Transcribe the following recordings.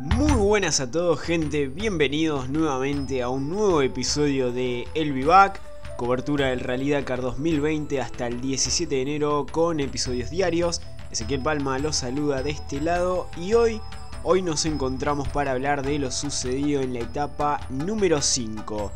Muy buenas a todos gente, bienvenidos nuevamente a un nuevo episodio de El Vivac, cobertura del Rally Dakar 2020 hasta el 17 de enero con episodios diarios. Ezequiel Palma los saluda de este lado y hoy, hoy nos encontramos para hablar de lo sucedido en la etapa número 5.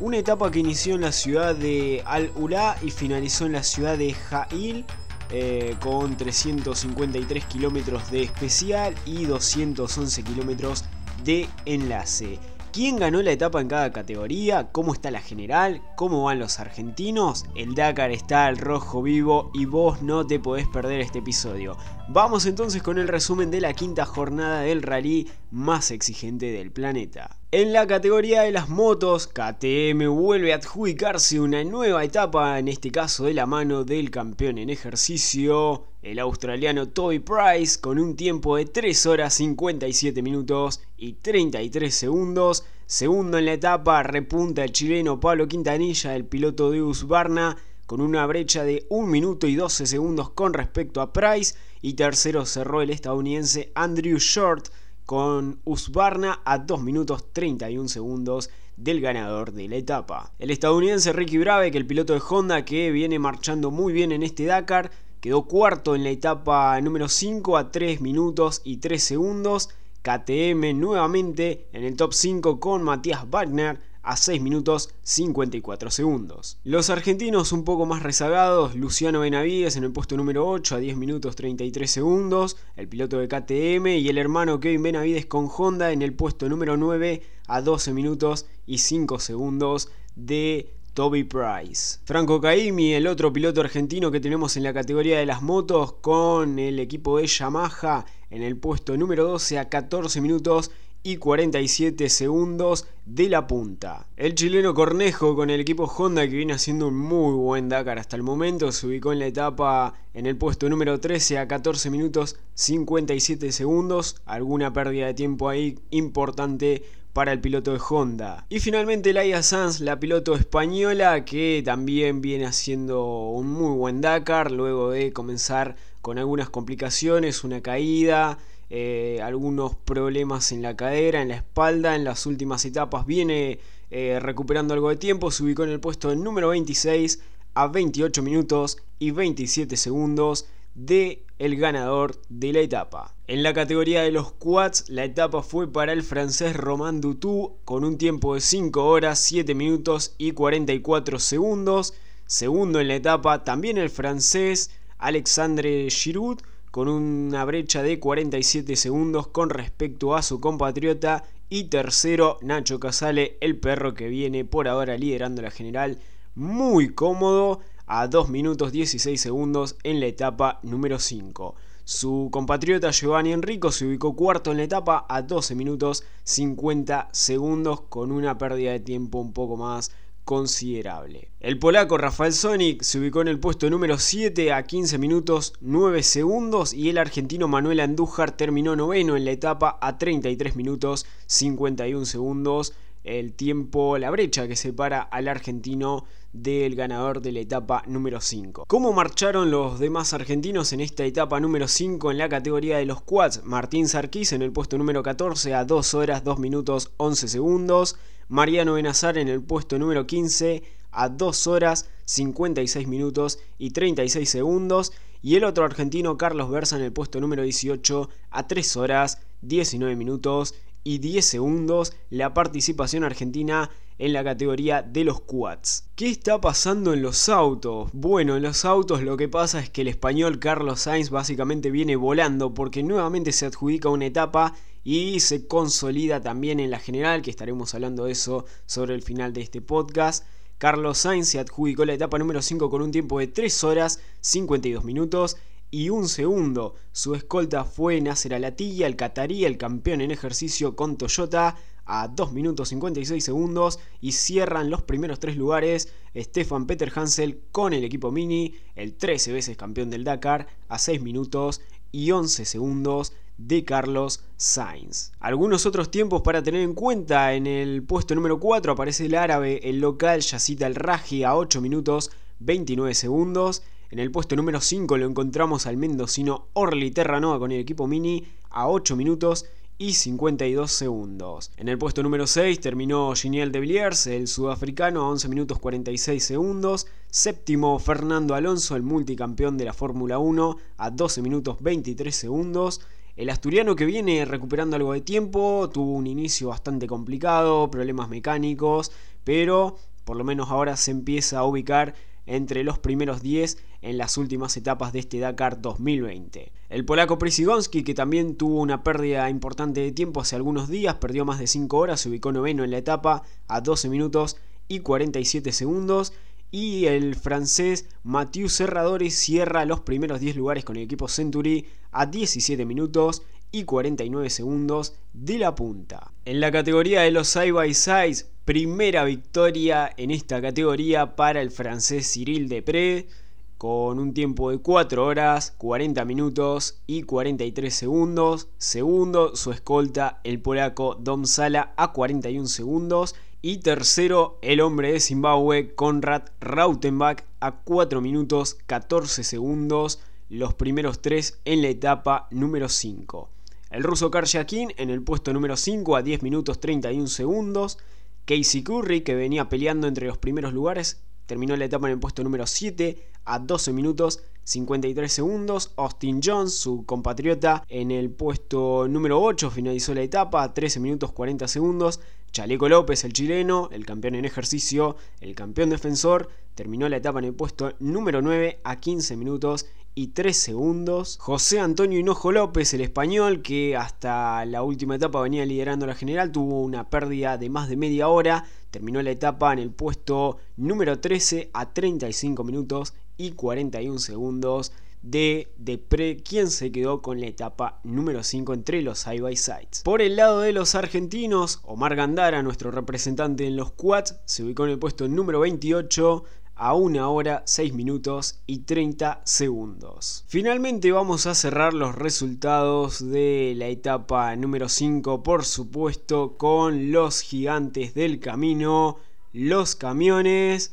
Una etapa que inició en la ciudad de Al-Ula y finalizó en la ciudad de Jail eh, con 353 kilómetros de especial y 211 kilómetros de enlace. ¿Quién ganó la etapa en cada categoría? ¿Cómo está la general? ¿Cómo van los argentinos? El Dakar está al rojo vivo y vos no te podés perder este episodio. Vamos entonces con el resumen de la quinta jornada del rally más exigente del planeta. En la categoría de las motos, KTM vuelve a adjudicarse una nueva etapa, en este caso de la mano del campeón en ejercicio, el australiano Toby Price, con un tiempo de 3 horas 57 minutos y 33 segundos. Segundo en la etapa, repunta el chileno Pablo Quintanilla, el piloto de Husqvarna, con una brecha de 1 minuto y 12 segundos con respecto a Price. Y tercero cerró el estadounidense Andrew Short con Husqvarna a 2 minutos 31 segundos del ganador de la etapa. El estadounidense Ricky Brave, que el piloto de Honda que viene marchando muy bien en este Dakar, quedó cuarto en la etapa número 5 a 3 minutos y 3 segundos. KTM nuevamente en el top 5 con Matías Wagner a 6 minutos 54 segundos. Los argentinos un poco más rezagados, Luciano Benavides en el puesto número 8 a 10 minutos 33 segundos, el piloto de KTM y el hermano Kevin Benavides con Honda en el puesto número 9 a 12 minutos y 5 segundos de Toby Price. Franco Caimi, el otro piloto argentino que tenemos en la categoría de las motos, con el equipo de Yamaha en el puesto número 12 a 14 minutos y 47 segundos de la punta. El chileno Cornejo con el equipo Honda que viene haciendo un muy buen Dakar hasta el momento se ubicó en la etapa en el puesto número 13 a 14 minutos 57 segundos, alguna pérdida de tiempo ahí importante para el piloto de Honda. Y finalmente Laia Sanz, la piloto española que también viene haciendo un muy buen Dakar luego de comenzar con algunas complicaciones, una caída eh, algunos problemas en la cadera, en la espalda, en las últimas etapas viene eh, recuperando algo de tiempo, se ubicó en el puesto número 26 a 28 minutos y 27 segundos de el ganador de la etapa. En la categoría de los quads, la etapa fue para el francés Romain Dutou con un tiempo de 5 horas, 7 minutos y 44 segundos. Segundo en la etapa, también el francés Alexandre Giroud con una brecha de 47 segundos con respecto a su compatriota. Y tercero, Nacho Casale, el perro que viene por ahora liderando la general muy cómodo a 2 minutos 16 segundos en la etapa número 5. Su compatriota Giovanni Enrico se ubicó cuarto en la etapa a 12 minutos 50 segundos con una pérdida de tiempo un poco más considerable. El polaco Rafael Sonic se ubicó en el puesto número 7 a 15 minutos 9 segundos y el argentino Manuel Andújar terminó noveno en la etapa a 33 minutos 51 segundos. El tiempo, la brecha que separa al argentino del ganador de la etapa número 5. ¿Cómo marcharon los demás argentinos en esta etapa número 5 en la categoría de los quads? Martín Sarquís en el puesto número 14 a 2 horas 2 minutos 11 segundos. Mariano Benazar en el puesto número 15 a 2 horas 56 minutos y 36 segundos y el otro argentino Carlos Versa en el puesto número 18 a 3 horas 19 minutos y 10 segundos la participación argentina en la categoría de los quads. ¿Qué está pasando en los autos? Bueno, en los autos lo que pasa es que el español Carlos Sainz básicamente viene volando porque nuevamente se adjudica una etapa y se consolida también en la general, que estaremos hablando de eso sobre el final de este podcast. Carlos Sainz se adjudicó la etapa número 5 con un tiempo de 3 horas 52 minutos y un segundo. Su escolta fue Nasser Alatilla, el catarí, el campeón en ejercicio con Toyota a 2 minutos 56 segundos y cierran los primeros tres lugares Stefan Peter Hansel con el equipo Mini, el 13 veces campeón del Dakar a 6 minutos y 11 segundos de Carlos Sainz. Algunos otros tiempos para tener en cuenta, en el puesto número 4 aparece el árabe, el local Yacita El Raji a 8 minutos 29 segundos. En el puesto número 5 lo encontramos al mendocino Orly Terranova con el equipo Mini a 8 minutos y 52 segundos. En el puesto número 6 terminó Giniel de Villiers, el sudafricano, a 11 minutos 46 segundos. Séptimo Fernando Alonso, el multicampeón de la Fórmula 1, a 12 minutos 23 segundos. El asturiano que viene recuperando algo de tiempo, tuvo un inicio bastante complicado, problemas mecánicos, pero por lo menos ahora se empieza a ubicar entre los primeros 10 en las últimas etapas de este Dakar 2020. El polaco Prisigonski, que también tuvo una pérdida importante de tiempo hace algunos días, perdió más de 5 horas, se ubicó noveno en la etapa a 12 minutos y 47 segundos. Y el francés Mathieu Serradori cierra los primeros 10 lugares con el equipo Century a 17 minutos y 49 segundos de la punta. En la categoría de los side by sides, primera victoria en esta categoría para el francés Cyril Depré con un tiempo de 4 horas, 40 minutos y 43 segundos. Segundo, su escolta, el polaco Dom Sala, a 41 segundos. Y tercero, el hombre de Zimbabue, Konrad Rautenbach, a 4 minutos 14 segundos. Los primeros tres en la etapa número 5. El ruso Karshakin en el puesto número 5 a 10 minutos 31 segundos. Casey Curry, que venía peleando entre los primeros lugares, terminó la etapa en el puesto número 7 a 12 minutos 53 segundos. Austin Jones, su compatriota, en el puesto número 8 finalizó la etapa a 13 minutos 40 segundos. Chaleco López, el chileno, el campeón en ejercicio, el campeón defensor, terminó la etapa en el puesto número 9 a 15 minutos y 3 segundos. José Antonio Hinojo López, el español, que hasta la última etapa venía liderando la general, tuvo una pérdida de más de media hora. Terminó la etapa en el puesto número 13 a 35 minutos y 41 segundos de Depre, quien se quedó con la etapa número 5 entre los side by sides. Por el lado de los argentinos, Omar Gandara, nuestro representante en los quads, se ubicó en el puesto número 28 a 1 hora 6 minutos y 30 segundos. Finalmente vamos a cerrar los resultados de la etapa número 5, por supuesto, con los gigantes del camino, los camiones.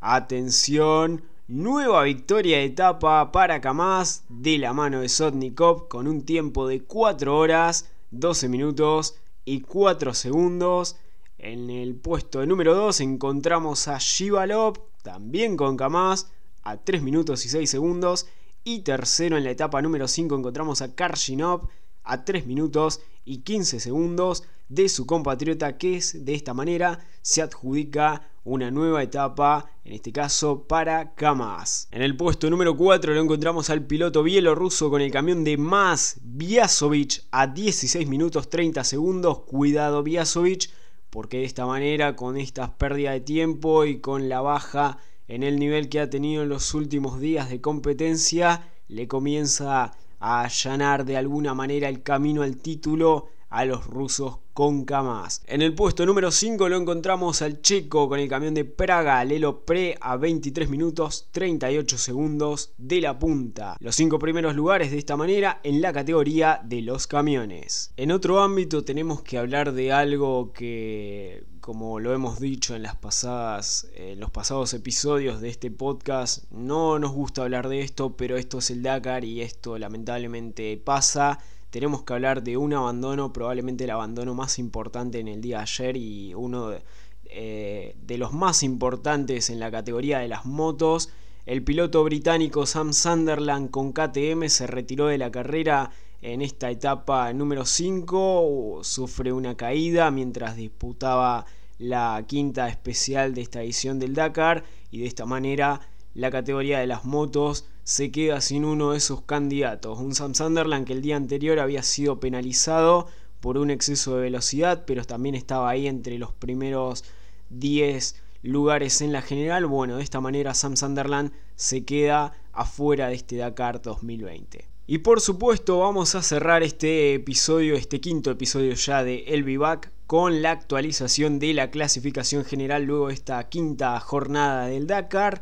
Atención, nueva victoria de etapa para Kamaz de la mano de Sotnikov con un tiempo de 4 horas, 12 minutos y 4 segundos. En el puesto número 2 encontramos a Shivalov también con Kamaz a 3 minutos y 6 segundos. Y tercero en la etapa número 5 encontramos a Karshinov a 3 minutos y 15 segundos de su compatriota que es de esta manera se adjudica una nueva etapa, en este caso para Kamaz. En el puesto número 4 lo encontramos al piloto bielorruso con el camión de más Biasovic a 16 minutos 30 segundos. Cuidado Biasovic porque de esta manera, con estas pérdidas de tiempo y con la baja en el nivel que ha tenido en los últimos días de competencia, le comienza a allanar de alguna manera el camino al título a los rusos con Kamaz. En el puesto número 5 lo encontramos al checo con el camión de Praga, Lelo Pre a 23 minutos 38 segundos de la punta. Los cinco primeros lugares de esta manera en la categoría de los camiones. En otro ámbito tenemos que hablar de algo que como lo hemos dicho en las pasadas en los pasados episodios de este podcast, no nos gusta hablar de esto, pero esto es el Dakar y esto lamentablemente pasa tenemos que hablar de un abandono, probablemente el abandono más importante en el día de ayer y uno de, eh, los más importantes en la categoría de las motos. El piloto británico Sam Sunderland con KTM se retiró de la carrera en esta etapa número 5, sufre una caída mientras disputaba la quinta especial de esta edición del Dakar y de esta manera la categoría de las motos se queda sin uno de sus candidatos. Un Sam Sunderland que el día anterior había sido penalizado por un exceso de velocidad, pero también estaba ahí entre los primeros 10 lugares en la general. Bueno, de esta manera Sam Sunderland se queda afuera de este Dakar 2020. Y por supuesto vamos a cerrar este episodio, este quinto episodio ya de El Vivac con la actualización de la clasificación general luego de esta quinta jornada del Dakar.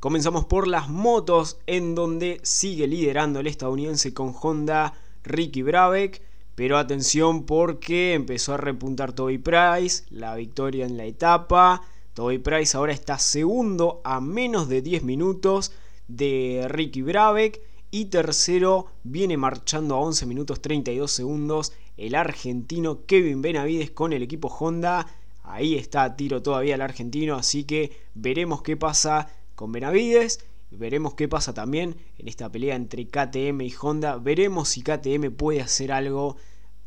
Comenzamos por las motos, en donde sigue liderando el estadounidense con Honda Ricky Brabeck. Pero atención porque empezó a repuntar Toby Price, la victoria en la etapa. Toby Price ahora está segundo a menos de 10 minutos de Ricky Brabeck. Y tercero viene marchando a 11 minutos 32 segundos el argentino Kevin Benavides con el equipo Honda. Ahí está a tiro todavía el argentino, así que veremos qué pasa con Benavides. Veremos qué pasa también en esta pelea entre KTM y Honda. Veremos si KTM puede hacer algo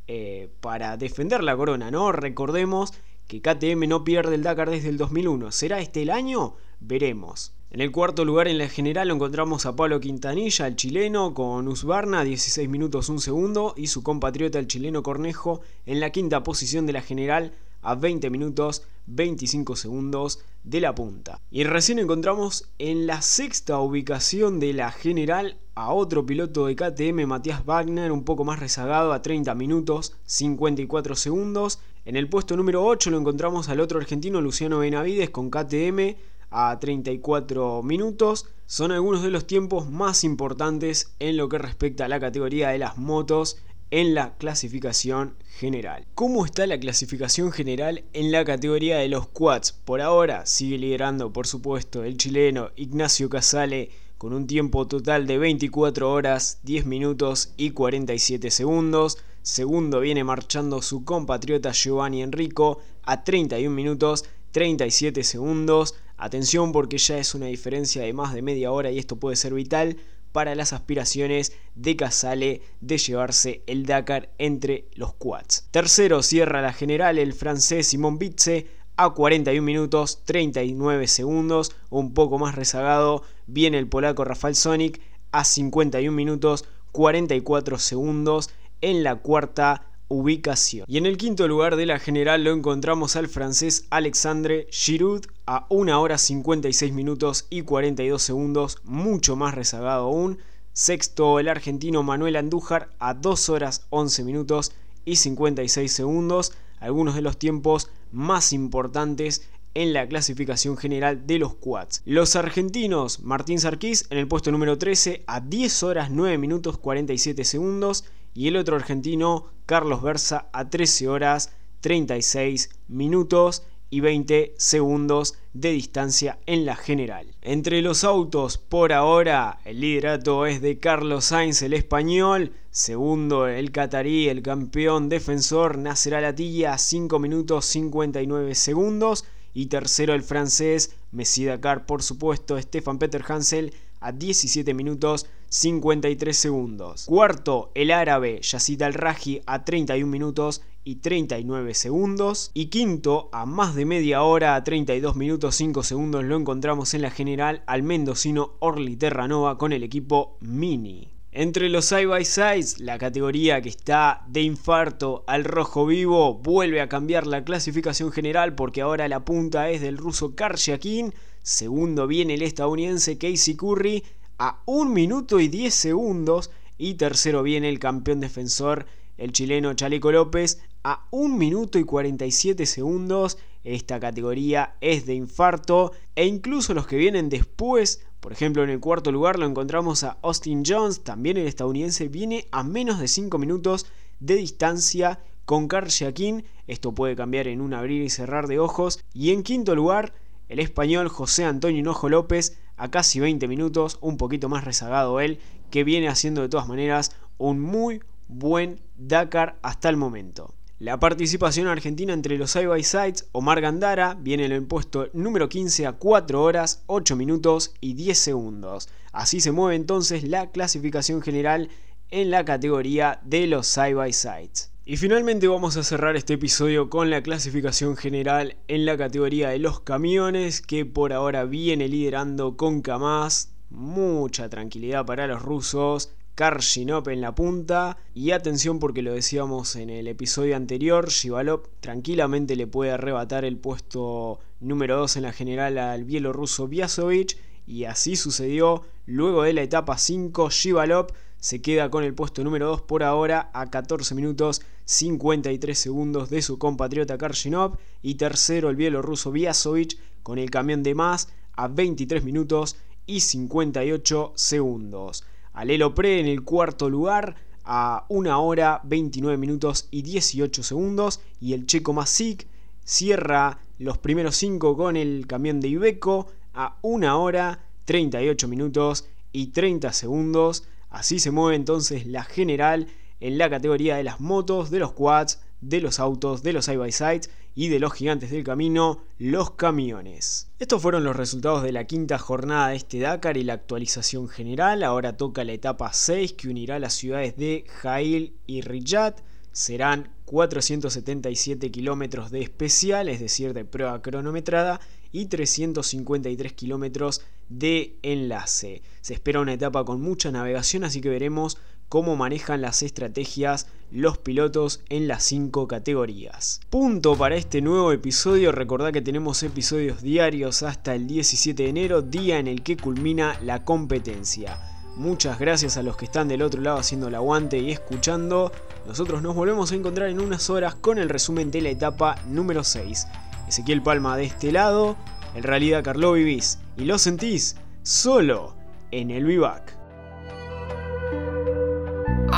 eh, para defender la corona, ¿no? Recordemos que KTM no pierde el Dakar desde el 2001. ¿Será este el año? Veremos. En el cuarto lugar en la general encontramos a Pablo Quintanilla, el chileno, con Usbarna, 16 minutos 1 segundo, y su compatriota el chileno Cornejo en la quinta posición de la general a 20 minutos 25 segundos de la punta. Y recién encontramos en la sexta ubicación de la general a otro piloto de KTM, Matías Wagner, un poco más rezagado a 30 minutos 54 segundos. En el puesto número 8 lo encontramos al otro argentino, Luciano Benavides, con KTM a 34 minutos. Son algunos de los tiempos más importantes en lo que respecta a la categoría de las motos en la clasificación general. ¿Cómo está la clasificación general en la categoría de los quads? Por ahora sigue liderando, por supuesto, el chileno Ignacio Casale con un tiempo total de 24 horas, 10 minutos y 47 segundos. Segundo viene marchando su compatriota Giovanni Enrico a 31 minutos 37 segundos. Atención porque ya es una diferencia de más de media hora y esto puede ser vital para las aspiraciones de Casale de llevarse el Dakar entre los quads. Tercero cierra la general el francés Simon Bitze a 41 minutos 39 segundos, un poco más rezagado viene el polaco Rafael Sonic a 51 minutos 44 segundos en la cuarta ubicación. Y en el quinto lugar de la general lo encontramos al francés Alexandre Giroud a 1 hora 56 minutos y 42 segundos, mucho más rezagado aún. Sexto el argentino Manuel Andújar a 2 horas 11 minutos y 56 segundos, algunos de los tiempos más importantes en la clasificación general de los quads. Los argentinos Martín Sarquís en el puesto número 13 a 10 horas 9 minutos 47 segundos y el otro argentino Carlos Versa a 13 horas 36 minutos y 20 segundos de distancia en la general. Entre los autos, por ahora, el liderato es de Carlos Sainz, el español. Segundo, el catarí, el campeón defensor, Nasser Latilla, a 5 minutos 59 segundos. Y tercero, el francés, Messi Dakar, por supuesto, Stefan Peter Hansel, a 17 minutos 53 segundos. Cuarto, el árabe Yacid Al-Raji a 31 minutos y 39 segundos. Y quinto, a más de media hora, a 32 minutos 5 segundos, lo encontramos en la general al mendocino Orly Terranova con el equipo Mini. Entre los side by sides, la categoría que está de infarto al rojo vivo vuelve a cambiar la clasificación general porque ahora la punta es del ruso Karshakin, segundo viene el estadounidense Casey Curry a 1 minuto y 10 segundos y tercero viene el campeón defensor el chileno Chaleco López a 1 minuto y 47 segundos. Esta categoría es de infarto e incluso los que vienen después, por ejemplo en el cuarto lugar lo encontramos a Austin Jones, también el estadounidense viene a menos de 5 minutos de distancia con Karl Shaquin. Esto puede cambiar en un abrir y cerrar de ojos. Y en quinto lugar, el español José Antonio Hinojo López a casi 20 minutos, un poquito más rezagado él, que viene haciendo de todas maneras un muy buen Dakar hasta el momento. La participación argentina entre los side by sides, Omar Gandara viene en el puesto número 15 a 4 horas, 8 minutos y 10 segundos. Así se mueve entonces la clasificación general en la categoría de los side by sides. Y finalmente vamos a cerrar este episodio con la clasificación general en la categoría de los camiones que por ahora viene liderando con Kamaz. Mucha tranquilidad para los rusos. Karshinop en la punta. Y atención porque lo decíamos en el episodio anterior, Shivalov tranquilamente le puede arrebatar el puesto número 2 en la general al bielorruso Biasovich. Y así sucedió. Luego de la etapa 5, Shivalov se queda con el puesto número 2 por ahora a 14 minutos 53 segundos de su compatriota Karshinov. Y tercero el bielorruso Biasovich con el camión de más a 23 minutos y 58 segundos. Alelo Pre en el cuarto lugar a 1 hora 29 minutos y 18 segundos. Y el checo Masik cierra los primeros 5 con el camión de Ibeco a 1 hora 38 minutos y 30 segundos. Así se mueve entonces la general en la categoría de las motos, de los quads, de los autos, de los side by side y de los gigantes del camino, los camiones. Estos fueron los resultados de la quinta jornada de este Dakar y la actualización general. Ahora toca la etapa 6 que unirá las ciudades de Jail y Riyadh. Serán 477 kilómetros de especial, es decir, de prueba cronometrada, y 353 kilómetros de enlace. Se espera una etapa con mucha navegación, así que veremos cómo manejan las estrategias los pilotos en las 5 categorías. Punto para este nuevo episodio, recordad que tenemos episodios diarios hasta el 17 de enero, día en el que culmina la competencia. Muchas gracias a los que están del otro lado haciendo el aguante y escuchando. Nosotros nos volvemos a encontrar en unas horas con el resumen de la etapa número 6. Ezequiel Palma de este lado, en realidad Carlo Vivís, y lo sentís solo en el Vivac.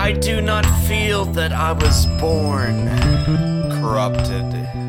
I do not feel that I was born corrupted.